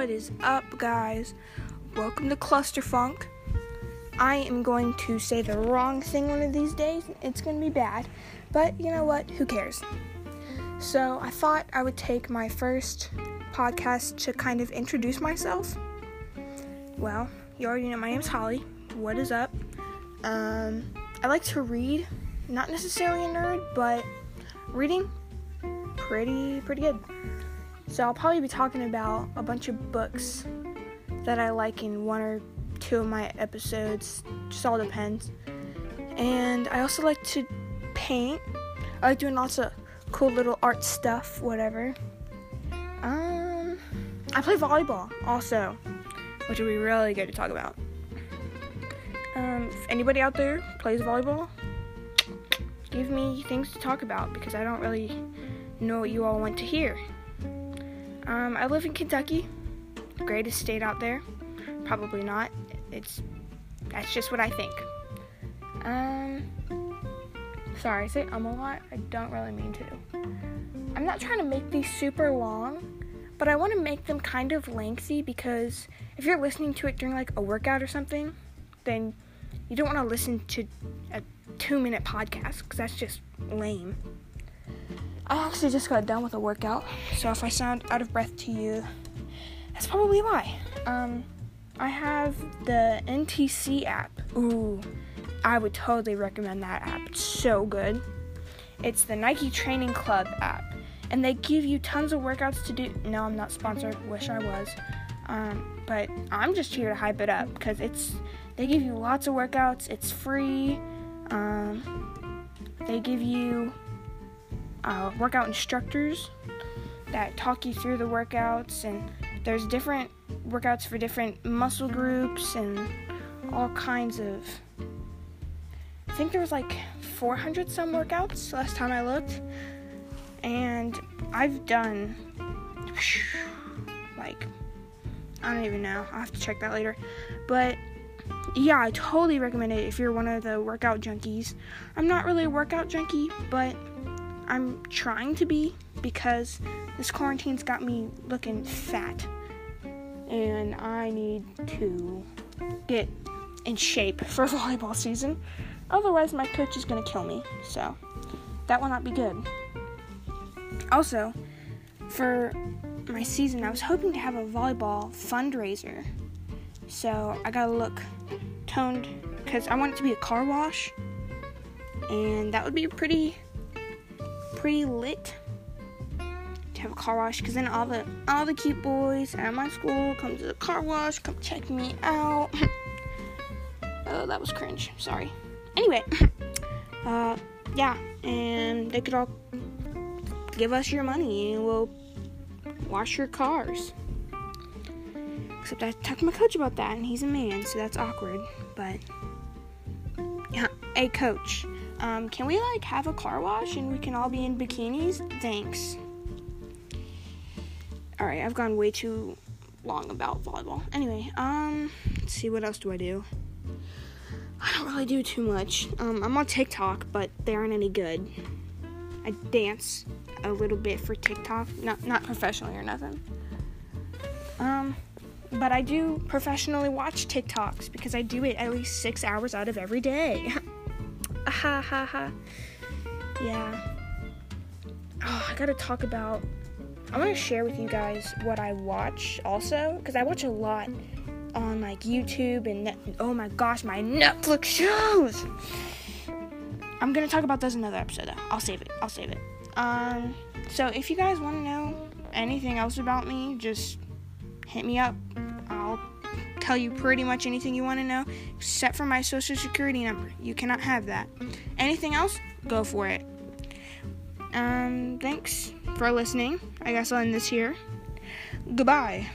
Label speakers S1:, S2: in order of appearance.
S1: What is up, guys? Welcome to Cluster Funk. I am going to say the wrong thing one of these days. It's going to be bad, but you know what? Who cares? So, I thought I would take my first podcast to kind of introduce myself. Well, you already know my name's Holly. What is up? Um, I like to read. Not necessarily a nerd, but reading pretty pretty good. So I'll probably be talking about a bunch of books that I like in one or two of my episodes. Just all depends. And I also like to paint. I like doing lots of cool little art stuff, whatever. Um, I play volleyball also, which would be really good to talk about. Um, if anybody out there plays volleyball, give me things to talk about because I don't really know what you all want to hear. Um, I live in Kentucky, greatest state out there. Probably not. It's that's just what I think. Um, sorry, I say um a lot. I don't really mean to. I'm not trying to make these super long, but I want to make them kind of lengthy because if you're listening to it during like a workout or something, then you don't want to listen to a two minute podcast because that's just lame. I actually just got done with a workout, so if I sound out of breath to you, that's probably why. Um, I have the NTC app. Ooh, I would totally recommend that app. It's so good. It's the Nike Training Club app, and they give you tons of workouts to do. No, I'm not sponsored. Wish I was. Um, but I'm just here to hype it up because it's they give you lots of workouts. It's free. Um, they give you uh, workout instructors that talk you through the workouts, and there's different workouts for different muscle groups and all kinds of. I think there was like 400 some workouts last time I looked, and I've done like I don't even know. I'll have to check that later, but yeah, I totally recommend it if you're one of the workout junkies. I'm not really a workout junkie, but I'm trying to be because this quarantine's got me looking fat. And I need to get in shape for volleyball season. Otherwise, my coach is going to kill me. So, that will not be good. Also, for my season, I was hoping to have a volleyball fundraiser. So, I got to look toned because I want it to be a car wash. And that would be pretty pretty lit to have a car wash because then all the all the cute boys at my school come to the car wash, come check me out. oh, that was cringe. Sorry. Anyway, uh, yeah, and they could all give us your money and we'll wash your cars. Except I talked to my coach about that, and he's a man, so that's awkward. But yeah, a coach, um, can we like have a car wash and we can all be in bikinis? Thanks. Alright, I've gone way too long about volleyball. Anyway, um, let's see, what else do I do? I don't really do too much. Um, I'm on TikTok, but they aren't any good. I dance a little bit for TikTok, not not professionally or nothing. Um, but I do professionally watch TikToks because I do it at least six hours out of every day. ha ha ha. Yeah. Oh, I gotta talk about. I want to share with you guys what I watch also because I watch a lot on like YouTube and Net- oh my gosh, my Netflix shows. I'm gonna talk about those in another episode though. I'll save it. I'll save it. Um, so if you guys want to know anything else about me, just hit me up. Tell you pretty much anything you want to know, except for my social security number. You cannot have that. Anything else? Go for it. Um, thanks for listening. I guess I'll end this here. Goodbye.